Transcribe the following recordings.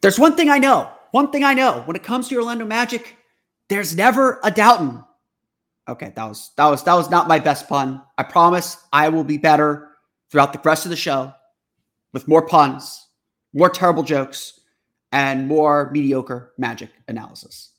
There's one thing I know. One thing I know. When it comes to Orlando Magic, there's never a doubting. Okay, that was that was that was not my best pun. I promise I will be better throughout the rest of the show with more puns, more terrible jokes, and more mediocre magic analysis.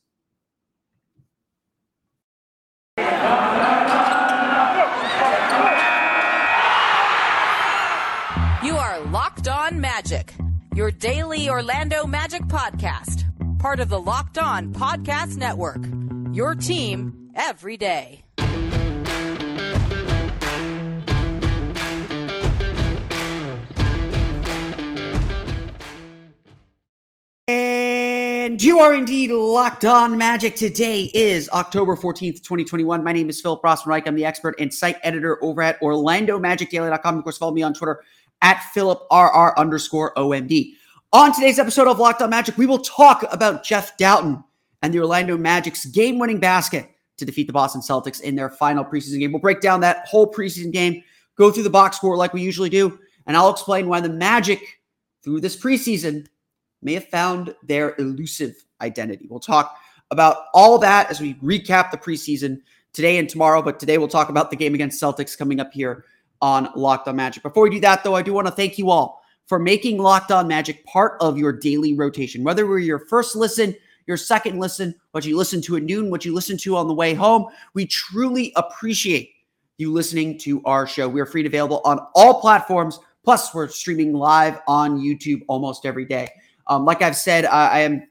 You are Locked On Magic, your daily Orlando Magic podcast, part of the Locked On Podcast Network. Your team every day. And you are indeed locked on magic. Today is October 14th, 2021. My name is Philip Rossman-Reich. I'm the expert and site editor over at OrlandoMagicDaily.com. Of course, follow me on Twitter at PhilipRR underscore OMD. On today's episode of Locked on Magic, we will talk about Jeff Dowtin and the Orlando Magic's game winning basket to defeat the Boston Celtics in their final preseason game. We'll break down that whole preseason game, go through the box score like we usually do, and I'll explain why the Magic, through this preseason, may have found their elusive identity. We'll talk about all that as we recap the preseason today and tomorrow. But today we'll talk about the game against Celtics coming up here on Locked On Magic. Before we do that, though, I do want to thank you all for making Locked On Magic part of your daily rotation. Whether we're your first listen, your second listen, what you listen to at noon, what you listen to on the way home, we truly appreciate you listening to our show. We are free and available on all platforms. Plus, we're streaming live on YouTube almost every day. Um, like I've said, I, I am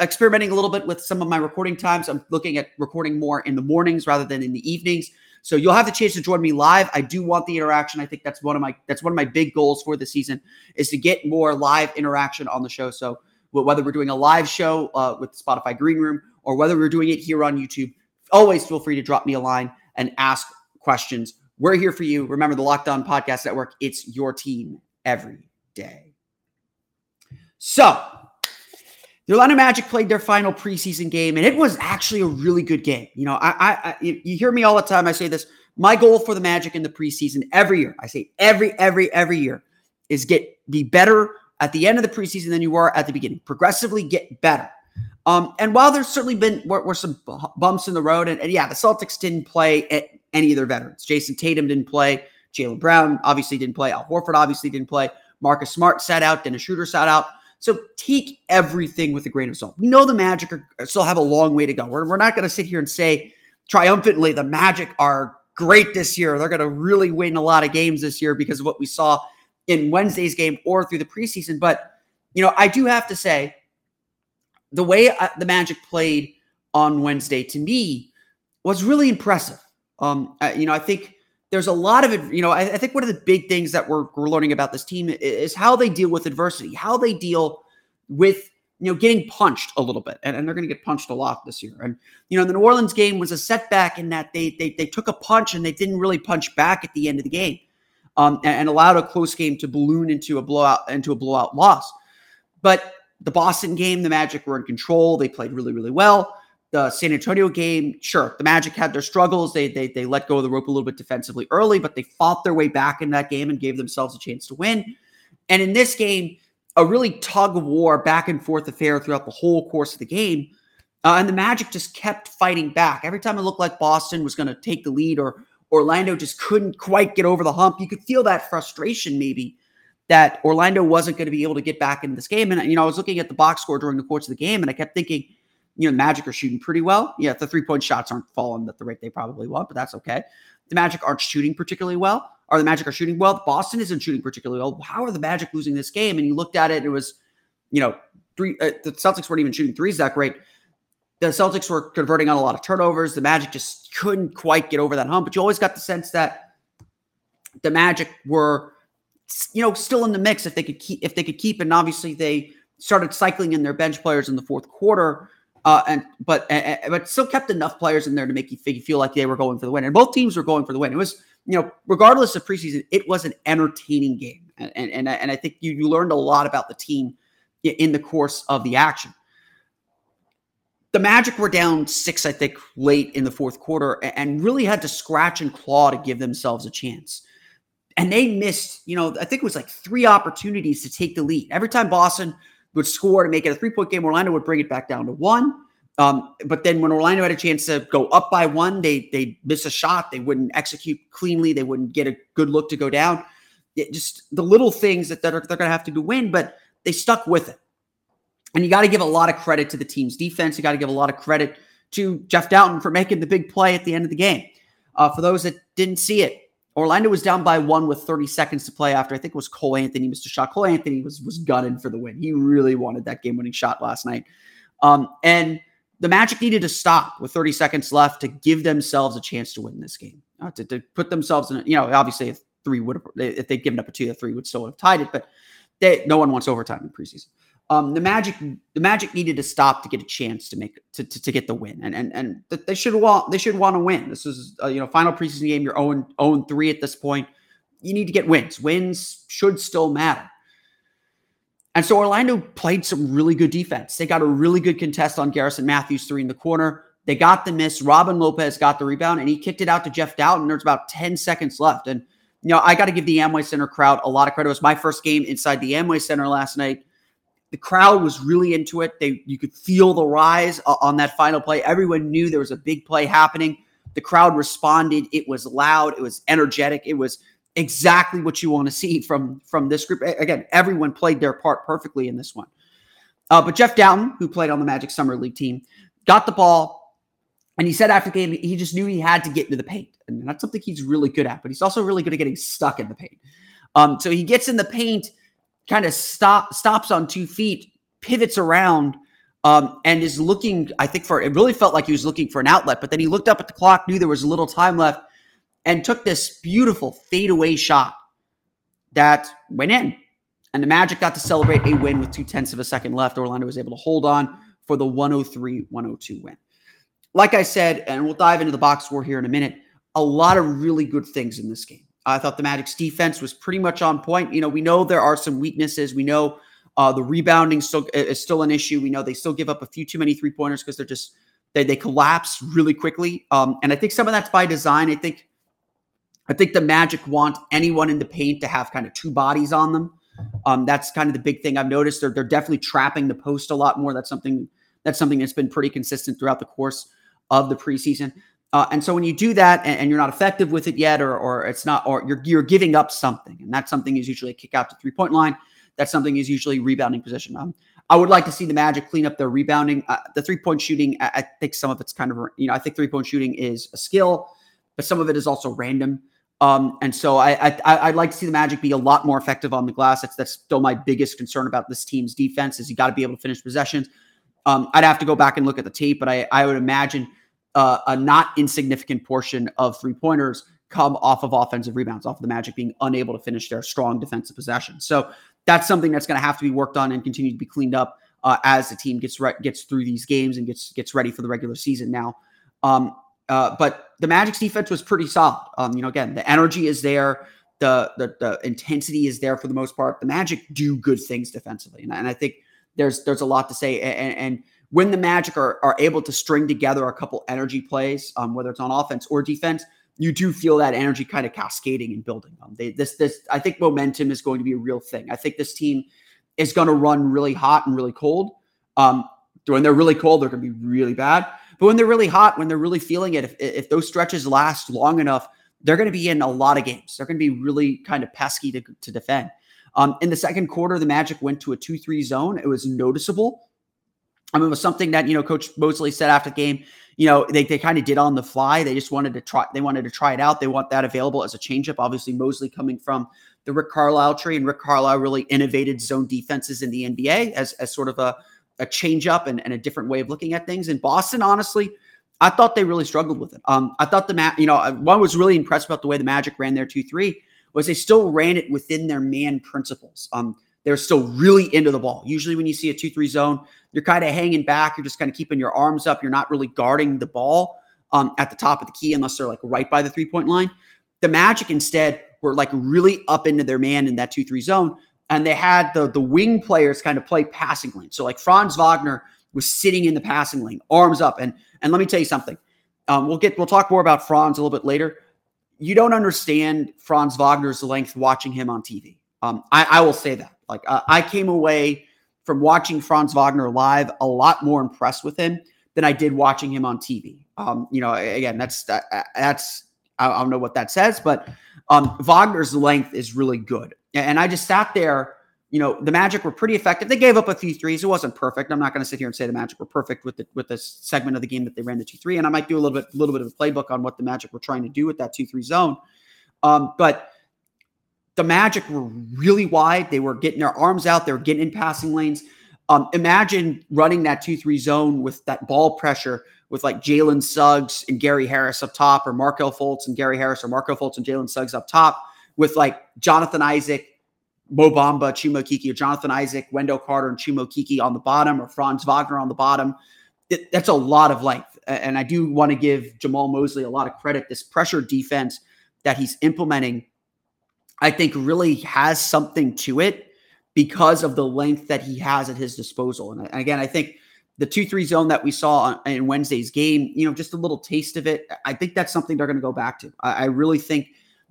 experimenting a little bit with some of my recording times. I'm looking at recording more in the mornings rather than in the evenings. So you'll have the chance to join me live. I do want the interaction. I think that's one of my that's one of my big goals for the season is to get more live interaction on the show. So whether we're doing a live show uh, with Spotify Green Room or whether we're doing it here on YouTube, always feel free to drop me a line and ask questions. We're here for you. Remember the Locked On Podcast Network. It's your team every day. So the Orlando Magic played their final preseason game, and it was actually a really good game. You know, I, I, I, you hear me all the time. I say this. My goal for the Magic in the preseason every year, I say every, every, every year, is get be better at the end of the preseason than you were at the beginning. Progressively get better. Um, and while there's certainly been were, were some bumps in the road, and, and, yeah, the Celtics didn't play any of their veterans. Jayson Tatum didn't play. Jaylen Brown obviously didn't play. Al Horford obviously didn't play. Marcus Smart sat out. Dennis Schroeder sat out. So take everything with a grain of salt. We know the Magic are, still have a long way to go. We're, we're not going to sit here and say triumphantly the Magic are great this year. They're going to really win a lot of games this year because of what we saw in Wednesday's game or through the preseason. But, you know, I do have to say the way uh, the Magic played on Wednesday to me was really impressive. Um, you know, I think there's a lot of it. You know, I, I, think one of the big things that we're, we're learning about this team is how they deal with adversity, how they deal with you know getting punched a little bit, and, and they're going to get punched a lot this year. And you know, the New Orleans game was a setback in that they they they took a punch and they didn't really punch back at the end of the game, um, and, and allowed a close game to balloon into a blowout into a blowout loss. But the Boston game, the Magic were in control. They played really really well the San Antonio game, sure, the Magic had their struggles. They, they they let go of the rope a little bit defensively early, but they fought their way back in that game and gave themselves a chance to win. And in this game, a really tug of war, back and forth affair throughout the whole course of the game. Uh, and the Magic just kept fighting back. Every time it looked like Boston was going to take the lead or Orlando just couldn't quite get over the hump, you could feel that frustration maybe that Orlando wasn't going to be able to get back in this game. And, you know, I was looking at the box score during the course of the game and I kept thinking, you know, Magic are shooting pretty well. Yeah, the three point shots aren't falling at the rate they probably want, but that's okay. The Magic aren't shooting particularly well. Or the Magic are shooting well. Boston isn't shooting particularly well. How are the Magic losing this game? And you looked at it, it was, you know, three. Uh, the Celtics weren't even shooting threes that great. The Celtics were converting on a lot of turnovers. The Magic just couldn't quite get over that hump. But you always got the sense that the Magic were, you know, still in the mix if they could keep if they could keep. And obviously they started cycling in their bench players in the fourth quarter uh, and but but still kept enough players in there to make you feel like they were going for the win. And both teams were going for the win. It was you know regardless of preseason, it was an entertaining game, and and and, and I think you you learned a lot about the team in the course of the action. The Magic were down six, I think, late in the fourth quarter, and really had to scratch and claw to give themselves a chance. And they missed, you know, I think it was like three opportunities to take the lead. Every time Boston would score to make it a three point game. Orlando would bring it back down to one. Um, but then when Orlando had a chance to go up by one, they they miss a shot. They wouldn't execute cleanly. They wouldn't get a good look to go down. It just the little things that they're, they're going to have to do win, but they stuck with it. And you got to give a lot of credit to the team's defense. You got to give a lot of credit to Jeff Dowtin for making the big play at the end of the game. Uh, for those that didn't see it, Orlando was down by one with 30 seconds to play after I think it was Cole Anthony missed a shot. Cole Anthony was was gunning for the win. He really wanted that game winning shot last night. Um, and the Magic needed to stop with 30 seconds left to give themselves a chance to win this game, uh, to, to, put themselves in, A, you know, obviously if three would have, if they'd given up a two, the three would still have tied it, but they, no one wants overtime in preseason. Um, the Magic, the Magic needed to stop to get a chance to make to, to, to get the win, and and and they should want they should want to win. This is a, you know final preseason game. You're own own three at this point. You need to get wins. Wins should still matter. And so Orlando played some really good defense. They got a really good contest on Garrison Matthews three in the corner. They got the miss. Robin Lopez got the rebound and he kicked it out to Jeff Dowtin. There's about 10 seconds left. And, you know, I got to give the Amway Center crowd a lot of credit. It was my first game inside the Amway Center last night. The crowd was really into it. They you could feel the rise on that final play. Everyone knew there was a big play happening. The crowd responded. It was loud. It was energetic. It was exactly what you want to see from from this group. Again, everyone played their part perfectly in this one. Uh, but Jeff Dowtin, who played on the Magic Summer League team, got the ball, and he said after the game he just knew he had to get into the paint, and that's something he's really good at. But he's also really good at getting stuck in the paint. Um, so he gets in the paint, kind of stop stops on two feet, pivots around. Um, and is looking, I think, for it really felt like he was looking for an outlet, but then he looked up at the clock, knew there was a little time left, and took this beautiful fadeaway shot that went in. And the Magic got to celebrate a win with two tenths of a second left. Orlando was able to hold on for the 103 102 win. Like I said, and we'll dive into the box score here in a minute, a lot of really good things in this game. I thought the Magic's defense was pretty much on point. You know, we know there are some weaknesses. We know uh, the rebounding still is still an issue. We know they still give up a few too many three pointers because they're just they, they collapse really quickly. Um, and I think some of that's by design. I think I think the Magic want anyone in the paint to have kind of two bodies on them. Um, that's kind of the big thing I've noticed. They're, they're definitely trapping the post a lot more. That's something that's something that's been pretty consistent throughout the course of the preseason. Uh, and so when you do that and, and, you're not effective with it yet, or or it's not, or you're you're giving up something, and that something is usually a kick out to three point line. That something is usually rebounding position. Um, I would like to see the Magic clean up their rebounding. Uh, the three point shooting, I, I, think some of it's kind of you know I think three point shooting is a skill, but some of it is also random. Um, and so I, I would like to see the Magic be a lot more effective on the glass. That's that's still my biggest concern about this team's defense is you got to be able to finish possessions. Um, I'd have to go back and look at the tape, but I I would imagine uh, a not insignificant portion of three pointers come off of offensive rebounds, off of the Magic being unable to finish their strong defensive possession. So that's something that's going to have to be worked on and continue to be cleaned up uh, as the team gets re- gets through these games and gets gets ready for the regular season now. Um, uh, but the Magic's defense was pretty solid. Um, you know, again, the energy is there, the, the, the intensity is there for the most part. The Magic do good things defensively, and, and I think there's there's a lot to say. And, and when the Magic are are able to string together a couple energy plays, um, whether it's on offense or defense, you do feel that energy kind of cascading and building. Um, they this this I think momentum is going to be a real thing. I think this team is going to run really hot and really cold. Um, when they're really cold, they're going to be really bad. But when they're really hot, when they're really feeling it, if, if those stretches last long enough, they're going to be in a lot of games. They're going to be really kind of pesky to, to defend. Um, in the second quarter, the Magic went to a 2 3 zone. It was noticeable. I mean, it was something that, you know, Coach Mosley said after the game, you know, they, they kind of did on the fly. They just wanted to try, they wanted to try it out. They want that available as a changeup. Obviously, Mosley coming from the Rick Carlisle tree, and Rick Carlisle really innovated zone defenses in the NBA as, as sort of a, a change up and, and, a different way of looking at things. In Boston, honestly, I thought they really struggled with it. Um, I thought the mat, you know, one was really impressed about the way the Magic ran their two three was they still ran it within their man principles. Um, they're still really into the ball. Usually, when you see a two three zone, you're kind of hanging back. You're just kind of keeping your arms up. You're not really guarding the ball um, at the top of the key unless they're like right by the three point line. The Magic instead were like really up into their man in that two three zone and they had the the wing players kind of play passing lane. So like Franz Wagner was sitting in the passing lane, arms up, and and let me tell you something. Um, we'll get we'll talk more about Franz a little bit later. You don't understand Franz Wagner's length watching him on TV. Um, I, I will say that. Like uh, I came away from watching Franz Wagner live a lot more impressed with him than I did watching him on TV. Um, you know, again, that's that's I don't know what that says, but um, Wagner's length is really good. And I just sat there. You know, the Magic were pretty effective. They gave up a few threes. It wasn't perfect. I'm not going to sit here and say the Magic were perfect with the with this segment of the game that they ran the two three. And I might do a little bit, little bit of a playbook on what the Magic were trying to do with that two three zone. Um, but the Magic were really wide. They were getting their arms out. They were getting in passing lanes. Um, imagine running that 2 3 zone with that ball pressure with like Jalen Suggs and Gary Harris up top, or Markelle Fultz and Gary Harris, or Markelle Fultz and Jalen Suggs up top, with like Jonathan Isaac, Mo Bamba, Chuma Okeke, or Jonathan Isaac, Wendell Carter, and Chuma Okeke on the bottom, or Franz Wagner on the bottom. It, that's a lot of length. And I do want to give Jamahl Mosley a lot of credit. This pressure defense that he's implementing, I think, really has something to it because of the length that he has at his disposal. And again, I think the 2 3 zone that we saw in Wednesday's game, you know, just a little taste of it. I think that's something they're going to go back to. I, really think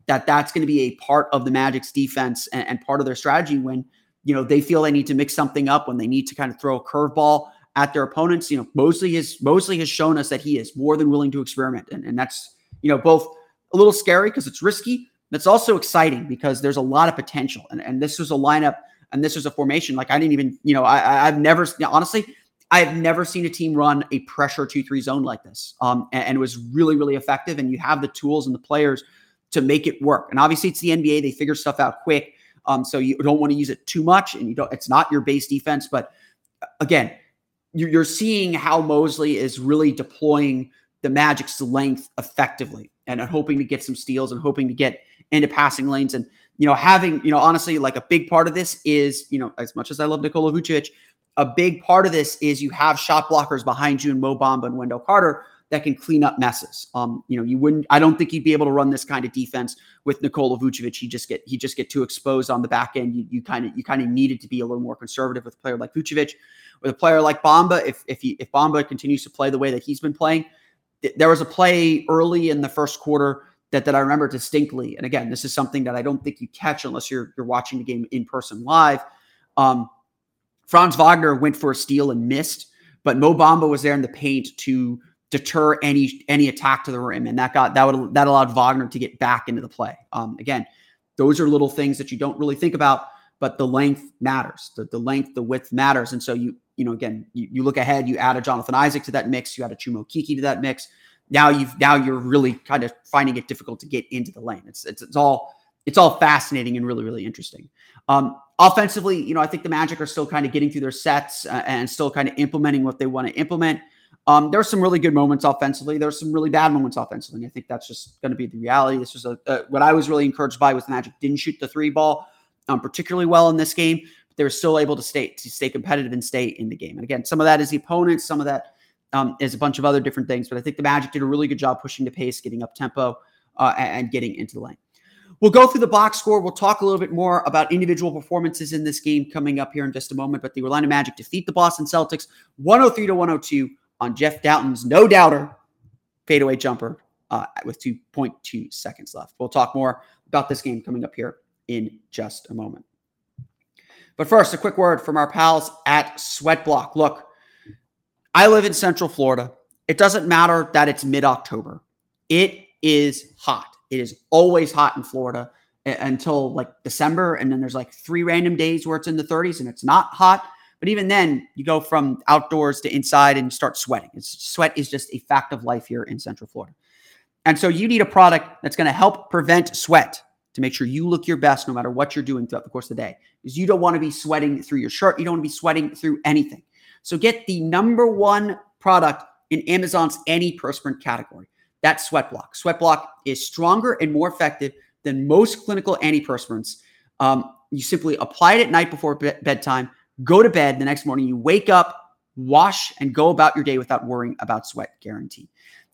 that that's going to be a part of the Magic's defense and, and, part of their strategy when, you know, they feel they need to mix something up, when they need to kind of throw a curveball at their opponents. You know, Mosley has Mosley has shown us that he is more than willing to experiment. And, and that's, you know, both a little scary because it's risky. That's also exciting because there's a lot of potential. And, and this was a lineup and this was a formation. Like I didn't even, you know, I, I've never honestly, I've never seen a team run a pressure two three zone like this, um, and, and, it was really really effective. And you have the tools and the players to make it work. And obviously, it's the NBA; they figure stuff out quick. Um, so you don't want to use it too much, and you don't. It's not your base defense, but uh, again, you're seeing how Mosley is really deploying the Magic's length effectively, and hoping to get some steals and hoping to get into passing lanes and you know, having, you know, honestly, like a big part of this is, you know, as much as I love Nikola Vucevic, a big part of this is you have shot blockers behind you in Mo Bamba and Wendell Carter that can clean up messes. Um, you know, you wouldn't. I don't think you'd be able to run this kind of defense with Nikola Vucevic. He just get he just get too exposed on the back end. You kind of you kind of needed to be a little more conservative with a player like Vucevic. With a player like Bamba, if if he, if Bamba continues to play the way that he's been playing, th- there was a play early in the first quarter that that I remember distinctly. And again, this is something that I don't think you catch unless you're you're watching the game in person live. Um, Franz Wagner went for a steal and missed, but Mo Bamba was there in the paint to deter any any attack to the rim, and that got that would that allowed Wagner to get back into the play. Um, again, those are little things that you don't really think about, but the length matters. The, the length, the width matters, and so you you know again you, you look ahead. You add a Jonathan Isaac to that mix. You add a Chuma Okeke to that mix now you've now you're really kind of finding it difficult to get into the lane. It's it's, it's all it's all fascinating and really really interesting. Um, offensively, you know, I think the Magic are still kind of getting through their sets uh, and still kind of implementing what they want to implement. Um, there are some really good moments offensively. There are some really bad moments offensively. And I think that's just going to be the reality. This was a, uh, what I was really encouraged by was the Magic didn't shoot the three ball um, particularly well in this game, but they were still able to stay to stay competitive and stay in the game. And again, some of that is the opponents, some of that um, is a bunch of other different things. But I think the Magic did a really good job pushing the pace, getting up tempo, uh, and, getting into the lane. We'll go through the box score. We'll talk a little bit more about individual performances in this game coming up here in just a moment. But the Orlando Magic defeat the Boston Celtics 103 to 102 on Jeff Dowtin's no doubter fadeaway jumper uh, with 2.2 seconds left. We'll talk more about this game coming up here in just a moment. But first, a quick word from our pals at Sweatblock. Look, I live in Central Florida. It doesn't matter that it's mid October. It is hot. It is always hot in Florida until like December. And then there's like three random days where it's in the 30s and it's not hot. But even then, you go from outdoors to inside and start sweating. It's, sweat is just a fact of life here in Central Florida. And so you need a product that's going to help prevent sweat to make sure you look your best no matter what you're doing throughout the course of the day. Because you don't want to be sweating through your shirt. You don't want to be sweating through anything. So get the number one product in Amazon's antiperspirant category. That's Sweatblock. Sweatblock is stronger and more effective than most clinical antiperspirants. Um, you simply apply it at night before be- bedtime, go to bed. The next morning, you wake up, wash, and go about your day without worrying about sweat. Guarantee.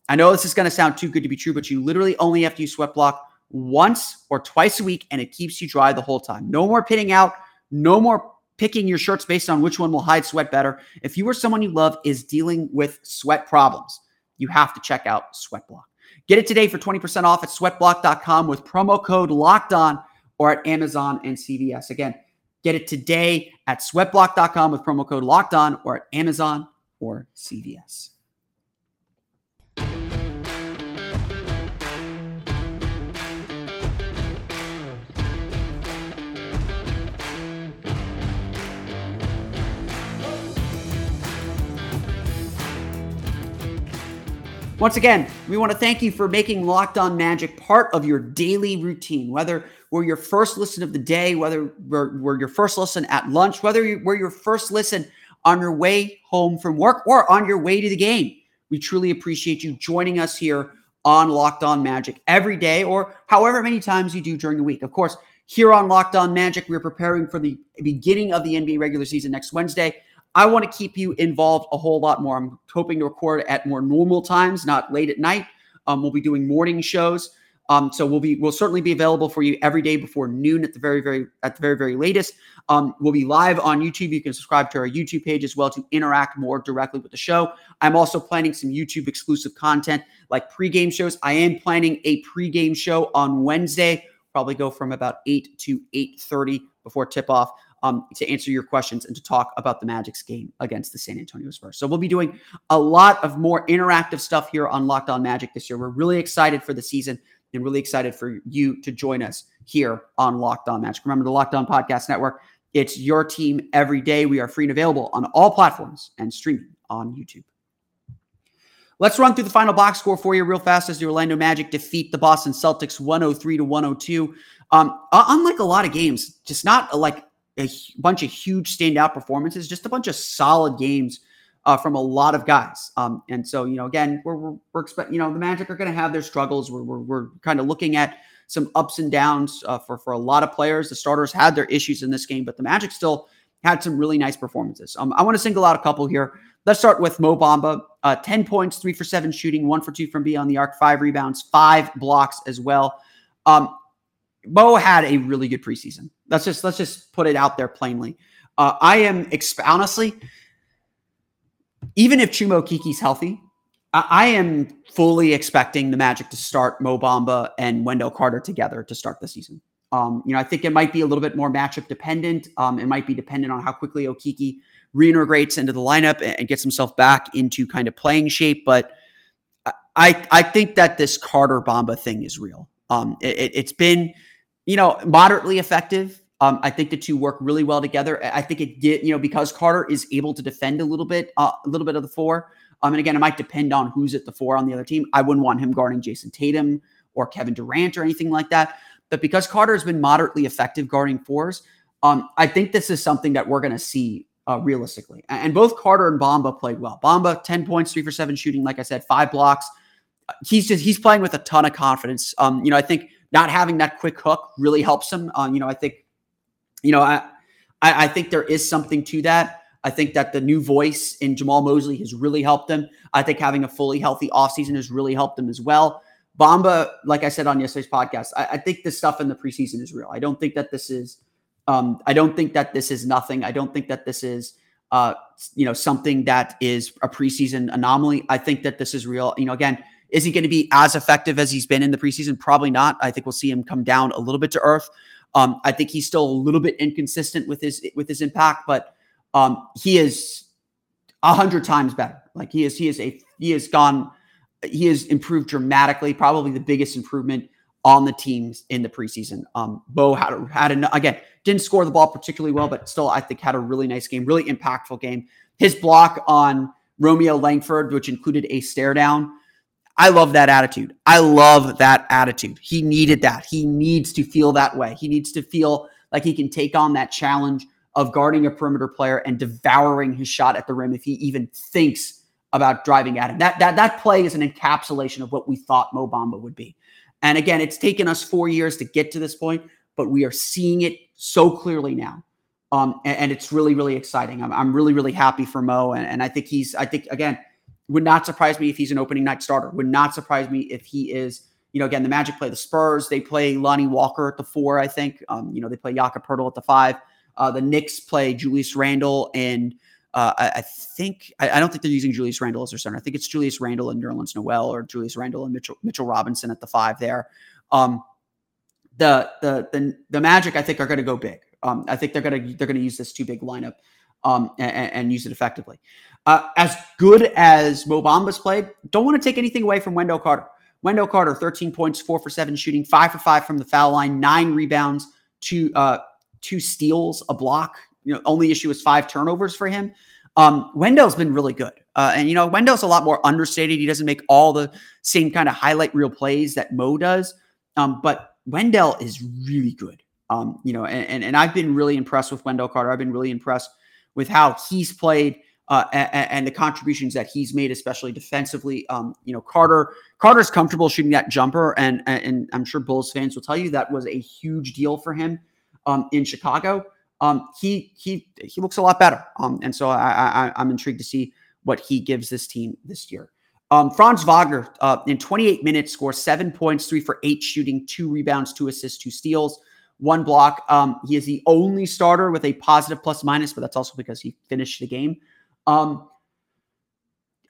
I know this is going to sound too good to be true, but you literally only have to use Sweatblock once or twice a week, and it keeps you dry the whole time. No more pitting out, no more picking your shirts based on which one will hide sweat better. If you or someone you love is dealing with sweat problems, you have to check out Sweatblock. Get it today for 20% off at sweatblock.com with promo code locked on or at Amazon and CVS. Again, Get it today at sweatblock.com with promo code locked on or at Amazon or CVS. Once again, we want to thank you for making Locked On Magic part of your daily routine, whether we're your first listen of the day, whether we're, we're your first listen at lunch, whether we're your first listen on your way home from work or on your way to the game. We truly appreciate you joining us here on Locked On Magic every day or however many times you do during the week. Of course, here on Locked On Magic, we're preparing for the beginning of the NBA regular season next Wednesday. I want to keep you involved a whole lot more. I'm hoping to record at more normal times, not late at night. Um, we'll be doing morning shows. Um, so we'll be we'll certainly be available for you every day before noon at the very very at the very very latest. Um, we'll be live on YouTube. You can subscribe to our YouTube page as well to interact more directly with the show. I'm also planning some YouTube exclusive content like pregame shows. I am planning a pregame show on Wednesday. Probably go from about eight to eight thirty before tip off um, to answer your questions and to talk about the Magic's game against the San Antonio Spurs. So we'll be doing a lot of more interactive stuff here on Locked On Magic this year. We're really excited for the season and really excited for you to join us here on Locked On Magic. Remember the Locked On Podcast Network. It's your team every day. We are free and available on all platforms and streaming on YouTube. Let's run through the final box score for you real fast as the Orlando Magic defeat the Boston Celtics 103 to 102. Um, unlike a lot of games, just not like a bunch of huge standout performances, just a bunch of solid games uh, from a lot of guys. Um, and so, you know, again, we're, we're, we're expecting, you know, the Magic are going to have their struggles. We're, we're, we're kind of looking at some ups and downs uh, for, for a lot of players. The starters had their issues in this game, but the Magic still had some really nice performances. Um, I want to single out a couple here. Let's start with Mo Bamba. Uh, 10 points, three for seven shooting, one for two from beyond the arc, five rebounds, five blocks as well. Um, Mo had a really good preseason. Let's just let's just put it out there plainly. Uh, I am exp- honestly, even if Chuma Okeke's healthy, I-, I am fully expecting the Magic to start Mo Bamba and Wendell Carter together to start the season. Um, you know, I think it might be a little bit more matchup dependent. Um, it might be dependent on how quickly Okeke reintegrates into the lineup and gets himself back into kind of playing shape. But I I think that this Carter Bamba thing is real. Um, it, has been you know, moderately effective. Um, I think the two work really well together. I think it did, you know, because Carter is able to defend a little bit, uh, a little bit of the four. Um, and again, it might depend on who's at the four on the other team. I wouldn't want him guarding Jayson Tatum or Kevin Durant or anything like that. But because Carter has been moderately effective guarding fours, um, I think this is something that we're going to see uh, realistically. And both Carter and Bamba played well. Bamba, 10 points, three for seven shooting, like I said, five blocks. He's just, he's playing with a ton of confidence. Um, you know, I think not having that quick hook really helps him. Uh, you know, I think, you know, I, I, I think there is something to that. I think that the new voice in Jamahl Mosley has really helped him. I think having a fully healthy offseason has really helped him as well. Bamba, like I said on yesterday's podcast, I, I think this stuff in the preseason is real. I don't think that this is, um, I don't think that this is nothing. I don't think that this is, uh, you know, something that is a preseason anomaly. I think that this is real. You know, again, is he going to be as effective as he's been in the preseason? Probably not. I think we'll see him come down a little bit to earth. Um, I think he's still a little bit inconsistent with his with his impact, but um, he is a hundred times better. Like he is, he is a he has gone, he has improved dramatically. Probably the biggest improvement on the teams in the preseason. Um, Mo had a, had a, again didn't score the ball particularly well, but still I think had a really nice game, really impactful game. His block on Romeo Langford, which included a stare down, I love that attitude. I love that attitude. He needed that. He needs to feel that way. He needs to feel like he can take on that challenge of guarding a perimeter player and devouring his shot at the rim if he even thinks about driving at him. That that that play is an encapsulation of what we thought Mo Bamba would be. And again, it's taken us four years to get to this point, but we are seeing it so clearly now. Um, and, and, it's really, really exciting. I'm, I'm really, really happy for Mo. And, and I think he's, I think, again, would not surprise me if he's an opening night starter. Would not surprise me if he is, you know, again, the Magic play the Spurs. They play Lonnie Walker at the four, I think. Um, you know, they play Jakob Poeltl at the five. Uh, the Knicks play Julius Randle and uh, I, I, think I, I, don't think they're using Julius Randle as their center. I think it's Julius Randle and Nerlens Noel or Julius Randle and Mitchell Mitchell Robinson at the five there. Um, the the the the Magic I think are going to go big. Um, I think they're gonna they're gonna use this two big lineup um, and, and, use it effectively. Uh, as good as Mo Bamba's played, don't want to take anything away from Wendell Carter. Wendell Carter, 13 points, four for seven shooting, five for five from the foul line, nine rebounds, two uh, two steals, a block. You know, only issue is five turnovers for him. Um, Wendell's been really good. Uh, and, you know, Wendell's a lot more understated. He doesn't make all the same kind of highlight reel plays that Mo does. Um, but Wendell is really good. Um, you know, and, and, and I've been really impressed with Wendell Carter. I've been really impressed with how he's played uh, and, and, the contributions that he's made, especially defensively. Um, you know, Carter Carter's comfortable shooting that jumper, and and I'm sure Bulls fans will tell you that was a huge deal for him um, in Chicago um, he he he looks a lot better. Um, and so I, I I'm intrigued to see what he gives this team this year. Um, Franz Wagner uh, in 28 minutes scores seven points, three for eight shooting, two rebounds, two assists, two steals, one block. Um, he is the only starter with a positive plus minus, but that's also because he finished the game. Um,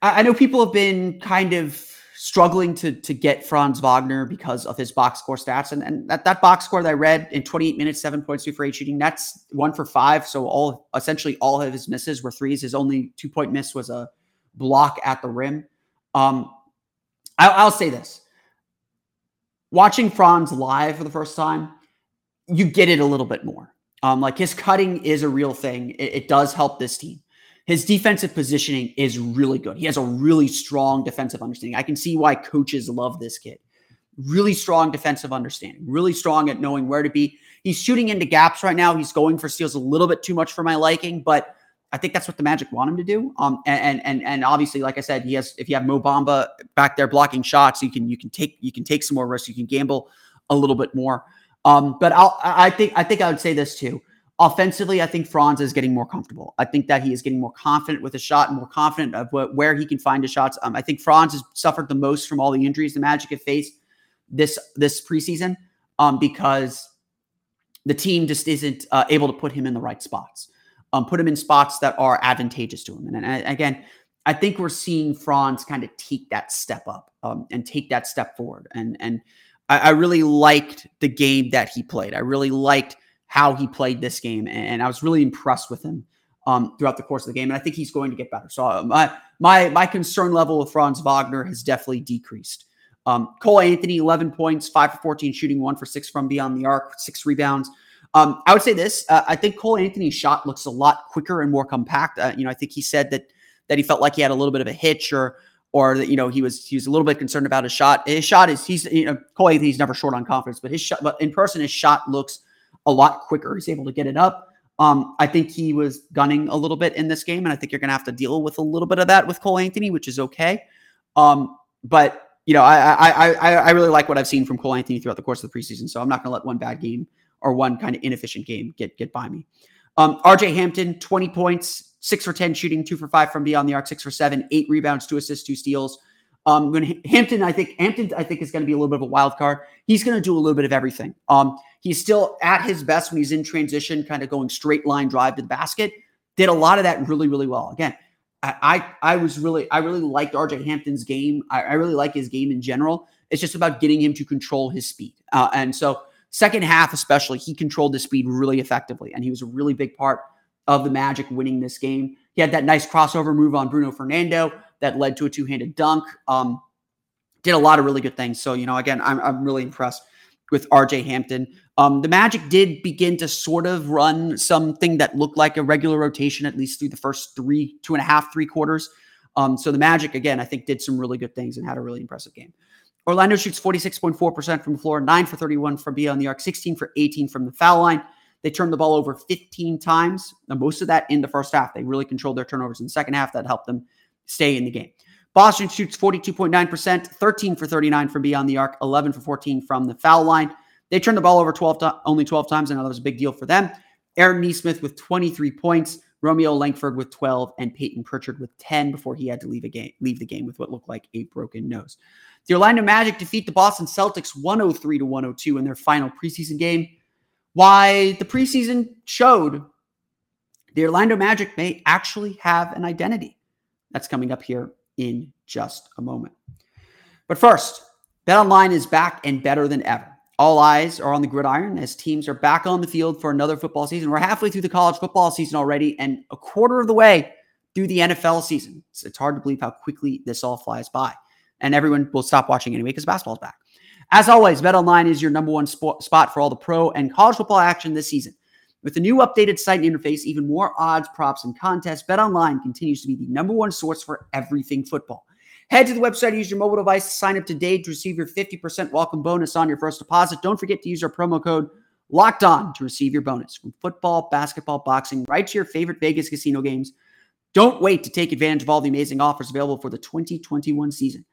I, I know people have been kind of struggling to to get Franz Wagner because of his box score stats. And, and that, that box score that I read in 28 minutes, seven points, two for eight shooting, that's one for five. So all essentially all of his misses were threes. His only two point miss was a block at the rim. Um, I, I'll say this. Watching Franz live for the first time, you get it a little bit more. Um, like his cutting is a real thing. It, it does help this team. His defensive positioning is really good. He has a really strong defensive understanding. I can see why coaches love this kid. Really strong defensive understanding, really strong at knowing where to be. He's shooting into gaps right now. He's going for steals a little bit too much for my liking, but I think that's what the Magic want him to do. Um, and and and obviously, like I said, he has. If you have Mo Bamba back there blocking shots, you can you can take you can take some more risks. You can gamble a little bit more. Um, but I'll I think I think I would say this too. Offensively, I think Franz is getting more comfortable. I think that he is getting more confident with a shot and more confident of what, where he can find his shots. Um, I think Franz has suffered the most from all the injuries the Magic have faced this this preseason um, because the team just isn't uh, able to put him in the right spots, um, put him in spots that are advantageous to him. And, and again, I think we're seeing Franz kind of take that step up um, and take that step forward. And and I, I really liked the game that he played. I really liked how he played this game, and I was really impressed with him um, throughout the course of the game. And I think he's going to get better. So uh, my my my concern level with Franz Wagner has definitely decreased. Um, Cole Anthony, 11 points, five for 14 shooting, one for six from beyond the arc, six rebounds. Um, I would say this: uh, I think Cole Anthony's shot looks a lot quicker and more compact. Uh, you know, I think he said that that he felt like he had a little bit of a hitch or or that you know he was he was a little bit concerned about his shot. His shot is he's you know Cole Anthony's never short on confidence, but his shot, but in person his shot looks a lot quicker. He's able to get it up. Um, I think he was gunning a little bit in this game, and I think you're going to have to deal with a little bit of that with Cole Anthony, which is okay. Um, but you know, I, I I I really like what I've seen from Cole Anthony throughout the course of the preseason, so I'm not going to let one bad game or one kind of inefficient game get get by me. Um, RJ Hampton, 20 points, six for 10 shooting, two for five from beyond the arc, six for seven, eight rebounds, two assists, two steals. Um, when Hampton, I think Hampton, I think is going to be a little bit of a wild card. He's going to do a little bit of everything. Um, he's still at his best when he's in transition, kind of going straight line drive to the basket. Did a lot of that really, really well. Again, I, I, was really, I really liked RJ Hampton's game. I, I, really like his game in general. It's just about getting him to control his speed. Uh, and so, second half especially, he controlled the speed really effectively, and he was a really big part of the Magic winning this game. He had that nice crossover move on Bruno Fernando that led to a two handed dunk. Um, did a lot of really good things. So, you know, again, I'm, I'm really impressed with RJ Hampton. Um, the Magic did begin to sort of run something that looked like a regular rotation, at least through the first three, two and a half, three quarters. Um, so the Magic, again, I think did some really good things and had a really impressive game. Orlando shoots 46.4% from the floor, 9 for 31 from beyond the arc, 16 for 18 from the foul line. They turned the ball over 15 times, uh, most of that in the first half. They really controlled their turnovers in the second half. That helped them stay in the game. Boston shoots 42.9%, 13 for 39 from beyond the arc, 11 for 14 from the foul line. They turned the ball over 12 to- only 12 times. I know that was a big deal for them. Aaron Nesmith with 23 points, Romeo Langford with 12, and Payton Pritchard with 10 before he had to leave a game, leave the game with what looked like a broken nose. The Orlando Magic defeat the Boston Celtics 103 to 102 in their final preseason game. Why the preseason showed the Orlando Magic may actually have an identity. That's coming up here in just a moment. But first, BetOnline is back and better than ever, all eyes are on the gridiron as teams are back on the field for another football season. We're halfway through the college football season already and a quarter of the way through the NFL season. It's, it's hard to believe how quickly this all flies by. And everyone will stop watching anyway because basketball's back. As always, BetOnline is your number one spot for all the pro and college football action this season. With the new updated site and interface, even more odds, props, and contests, BetOnline continues to be the number one source for everything football. Head to the website, use your mobile device sign up today to receive your 50% welcome bonus on your first deposit. Don't forget to use our promo code locked on to receive your bonus from football, basketball, boxing, right to your favorite Vegas casino games. Don't wait to take advantage of all the amazing offers available for the 2021 season.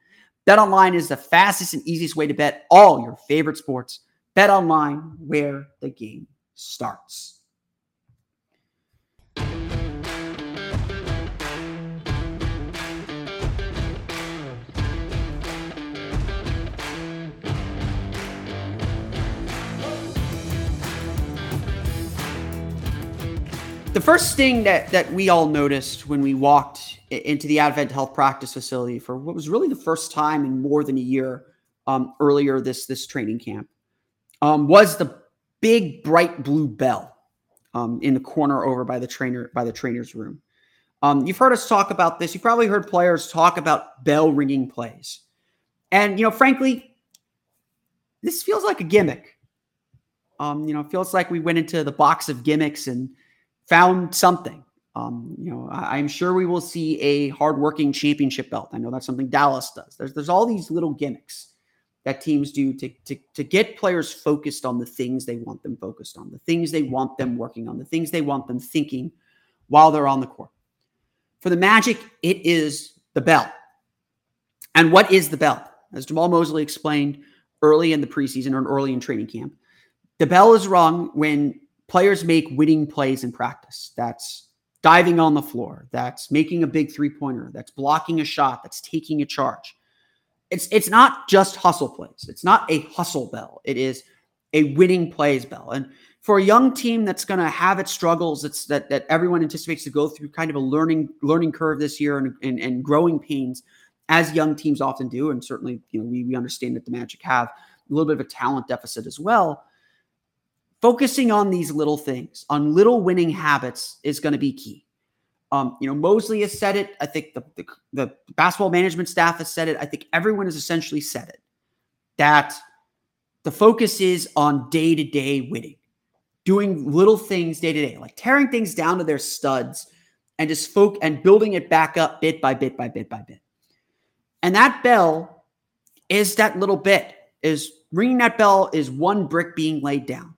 BetOnline is the fastest and easiest way to bet all your favorite sports. BetOnline, where the game starts. The first thing that that we all noticed when we walked into the Advent Health Practice Facility for what was really the first time in more than a year um, earlier this this training camp um, was the big bright blue bell um, in the corner over by the trainer by the trainer's room. Um, you've heard us talk about this. You've probably heard players talk about bell ringing plays, and you know, frankly, this feels like a gimmick. Um, you know, feels like we went into the box of gimmicks and found something. Um, you know, I, am sure we will see a hardworking championship belt. I know that's something Dallas does. There's there's all these little gimmicks that teams do to, to, to get players focused on the things they want them focused on, the things they want them working on, the things they want them thinking while they're on the court. For the Magic, it is the bell. And what is the bell? As Jamahl Mosley explained early in the preseason or early in training camp, the bell is rung when players make winning plays in practice. That's diving on the floor, that's making a big three pointer, that's blocking a shot, that's taking a charge. It's it's not just hustle plays. It's not a hustle bell. It is a winning plays bell. And for a young team that's going to have its struggles, it's that that everyone anticipates to go through kind of a learning learning curve this year and and, and growing pains, as young teams often do. And certainly, you know, we we understand that the Magic have a little bit of a talent deficit as well focusing on these little things, on little winning habits, is going to be key. Um, you know, Mosley has said it. I think the, the, the basketball management staff has said it. I think everyone has essentially said it that the focus is on day to day winning, doing little things day to day, like tearing things down to their studs and just folk and building it back up bit by bit by bit by bit. And that bell is that little bit is ringing that bell is one brick being laid down.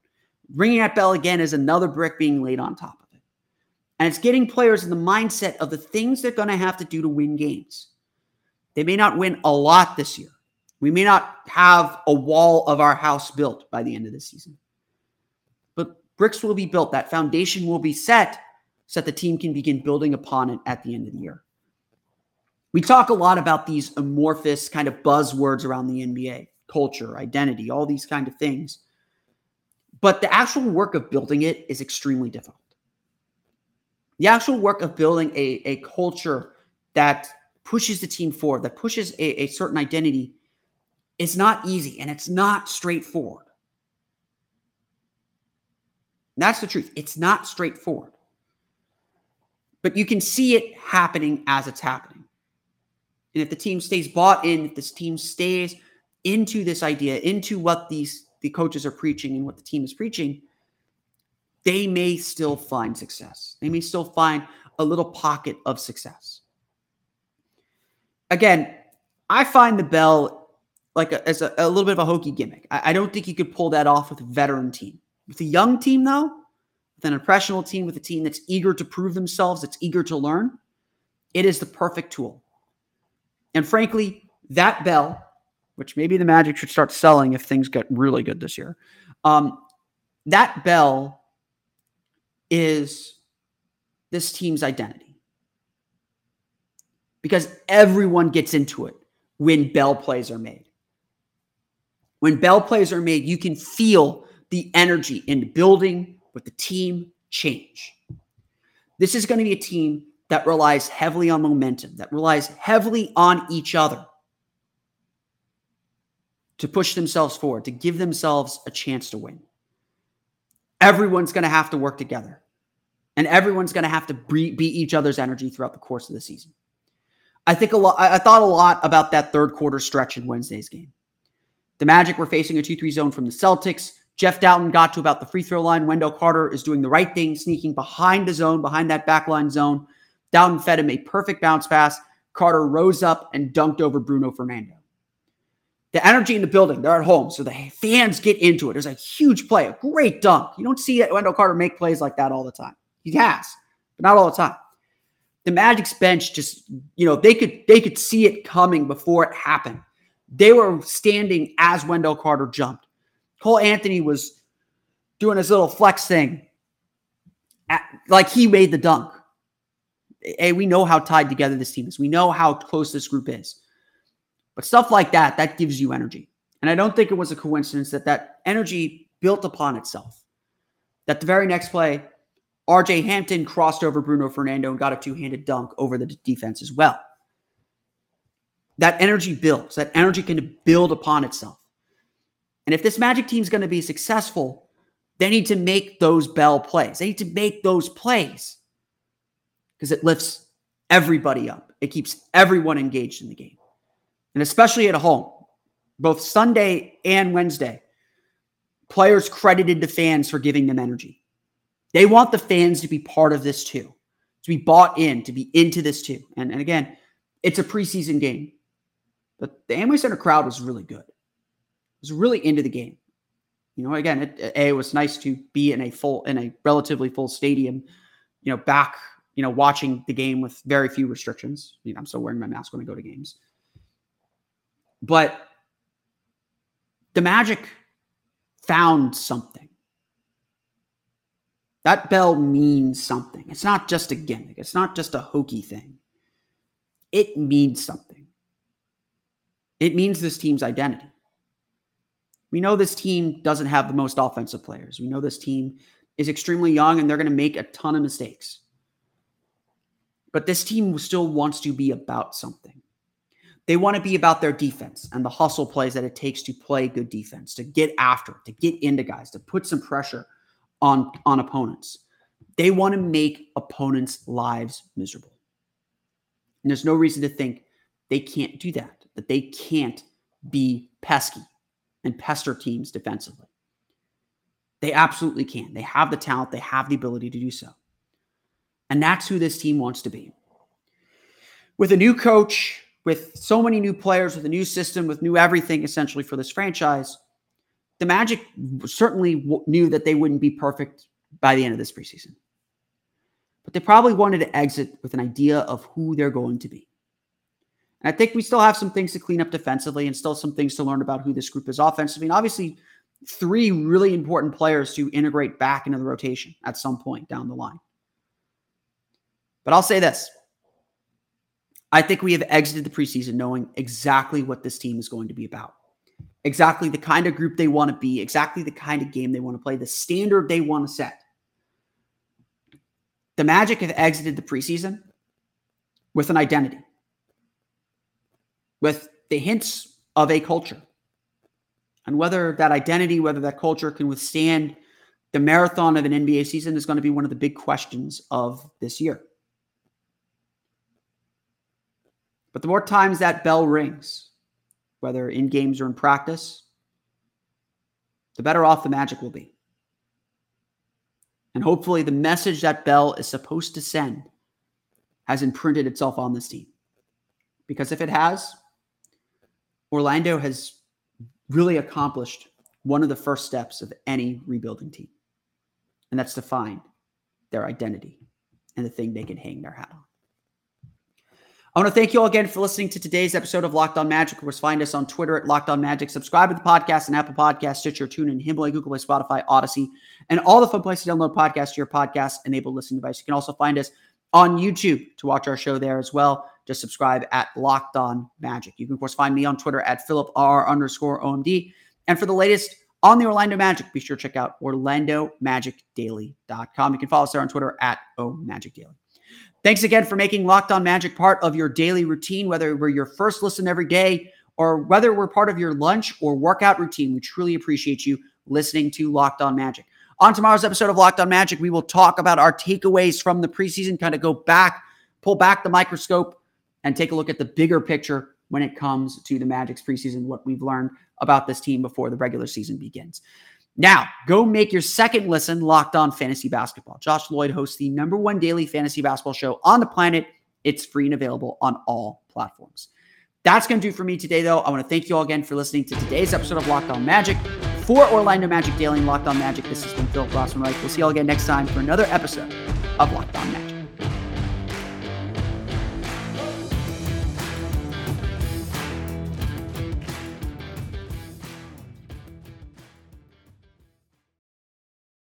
Ringing that bell again is another brick being laid on top of it. And it's getting players in the mindset of the things they're going to have to do to win games. They may not win a lot this year. We may not have a wall of our house built by the end of the season. But bricks will be built. That foundation will be set so that the team can begin building upon it at the end of the year. We talk a lot about these amorphous kind of buzzwords around the NBA culture, identity, all these kind of things. But the actual work of building it is extremely difficult. The actual work of building a, a culture that pushes the team forward, that pushes a, a certain identity, is not easy and it's not straightforward. That's the truth. It's not straightforward. But you can see it happening as it's happening. And if the team stays bought in, if this team stays into this idea, into what these the coaches are preaching and what the team is preaching, they may still find success. They may still find a little pocket of success. Again, I find the bell like a, as a, a, little bit of a hokey gimmick. I, I, don't think you could pull that off with a veteran team. With a young team, though, with an impressionable team, with a team that's eager to prove themselves, that's eager to learn, it is the perfect tool. And frankly, that bell which maybe the Magic should start selling if things get really good this year. Um, that bell is this team's identity because everyone gets into it when bell plays are made. When bell plays are made, you can feel the energy in the building with the team change. This is going to be a team that relies heavily on momentum, that relies heavily on each other to push themselves forward, to give themselves a chance to win. Everyone's going to have to work together, and everyone's going to have to beat each other's energy throughout the course of the season. I think a lot. I thought a lot about that third quarter stretch in Wednesday's game. The Magic were facing a 2 3 zone from the Celtics. Jeff Dowtin got to about the free throw line. Wendell Carter is doing the right thing, sneaking behind the zone, behind that backline zone. Dowtin fed him a perfect bounce pass. Carter rose up and dunked over Bruno Fernando. The energy in the building, they're at home, so the fans get into it. There's a huge play, a great dunk. You don't see Wendell Carter make plays like that all the time. He has, but not all the time. The Magic's bench just, you know, they could they could see it coming before it happened. They were standing as Wendell Carter jumped. Cole Anthony was doing his little flex thing, at, like he made the dunk. Hey, we know how tied together this team is. We know how close this group is. But stuff like that, that gives you energy. And I don't think it was a coincidence that that energy built upon itself. That the very next play, RJ Hampton crossed over Bruno Fernando and got a two handed dunk over the defense as well. That energy builds, that energy can build upon itself. And if this Magic team is going to be successful, they need to make those bell plays. They need to make those plays because it lifts everybody up. It keeps everyone engaged in the game. And especially at home, both Sunday and Wednesday, players credited the fans for giving them energy. They want the fans to be part of this too, to be bought in, to be into this too. And, and again, it's a preseason game, but the Amway Center crowd was really good It was really into the game. You know, again, it, a it was nice to be in a full in a relatively full stadium. You know, back you know watching the game with very few restrictions. You know, I'm still wearing my mask when I go to games, but the Magic found something. That bell means something. It's not just a gimmick. It's not just a hokey thing. It means something. It means this team's identity. We know this team doesn't have the most offensive players. We know this team is extremely young and they're going to make a ton of mistakes. But this team still wants to be about something. They want to be about their defense and the hustle plays that it takes to play good defense, to get after, to get into guys, to put some pressure on, on opponents. They want to make opponents' lives miserable. And there's no reason to think they can't do that, that they can't be pesky, and pester teams defensively. They absolutely can. They have the talent, they have the ability to do so. And that's who this team wants to be. With a new coach, with so many new players, with a new system, with new everything essentially for this franchise, the Magic certainly knew that they wouldn't be perfect by the end of this preseason. But they probably wanted to exit with an idea of who they're going to be. And I think we still have some things to clean up defensively and still some things to learn about who this group is offensively. And obviously, three really important players to integrate back into the rotation at some point down the line. But I'll say this I think we have exited the preseason knowing exactly what this team is going to be about, exactly the kind of group they want to be, exactly the kind of game they want to play, the standard they want to set. The Magic have exited the preseason with an identity with the hints of a culture. And whether that identity, whether that culture can withstand the marathon of an NBA season is going to be one of the big questions of this year. But the more times that bell rings, whether in games or in practice, the better off the Magic will be. And hopefully, the message that Bell is supposed to send has imprinted itself on this team. Because if it has, Orlando has really accomplished one of the first steps of any rebuilding team, and that's to find their identity and the thing they can hang their hat on. I want to thank you all again for listening to today's episode of Locked On Magic. Of course, find us on Twitter at Locked On Magic. Subscribe to the podcast and Apple Podcasts, Stitcher, TuneIn, Himalaya, Google Play, Spotify, Odyssey, and all the fun places to download podcasts to your podcast-enabled listening device. You can also find us on YouTube to watch our show there as well. Just subscribe at Locked On Magic. You can, of course, find me on Twitter at Philip R underscore OMD. And for the latest on the Orlando Magic, be sure to check out OrlandoMagicDaily.com. You can follow us there on Twitter at OMagicDaily. Thanks again for making Locked On Magic part of your daily routine, whether we're your first listen every day or whether we're part of your lunch or workout routine. We truly appreciate you listening to Locked On Magic. On tomorrow's episode of Locked On Magic, we will talk about our takeaways from the preseason, kind of go back, pull back the microscope, and take a look at the bigger picture when it comes to the Magic's preseason, what we've learned about this team before the regular season begins. Now, go make your second listen locked on fantasy basketball. Josh Lloyd hosts the number one daily fantasy basketball show on the planet. It's free and available on all platforms. That's going to do for me today, though. I want to thank you all again for listening to today's episode of Locked On Magic. For Orlando Magic Daily and Locked On Magic, this has been Phil Rossman Reich. We'll see you all again next time for another episode of Locked On Magic.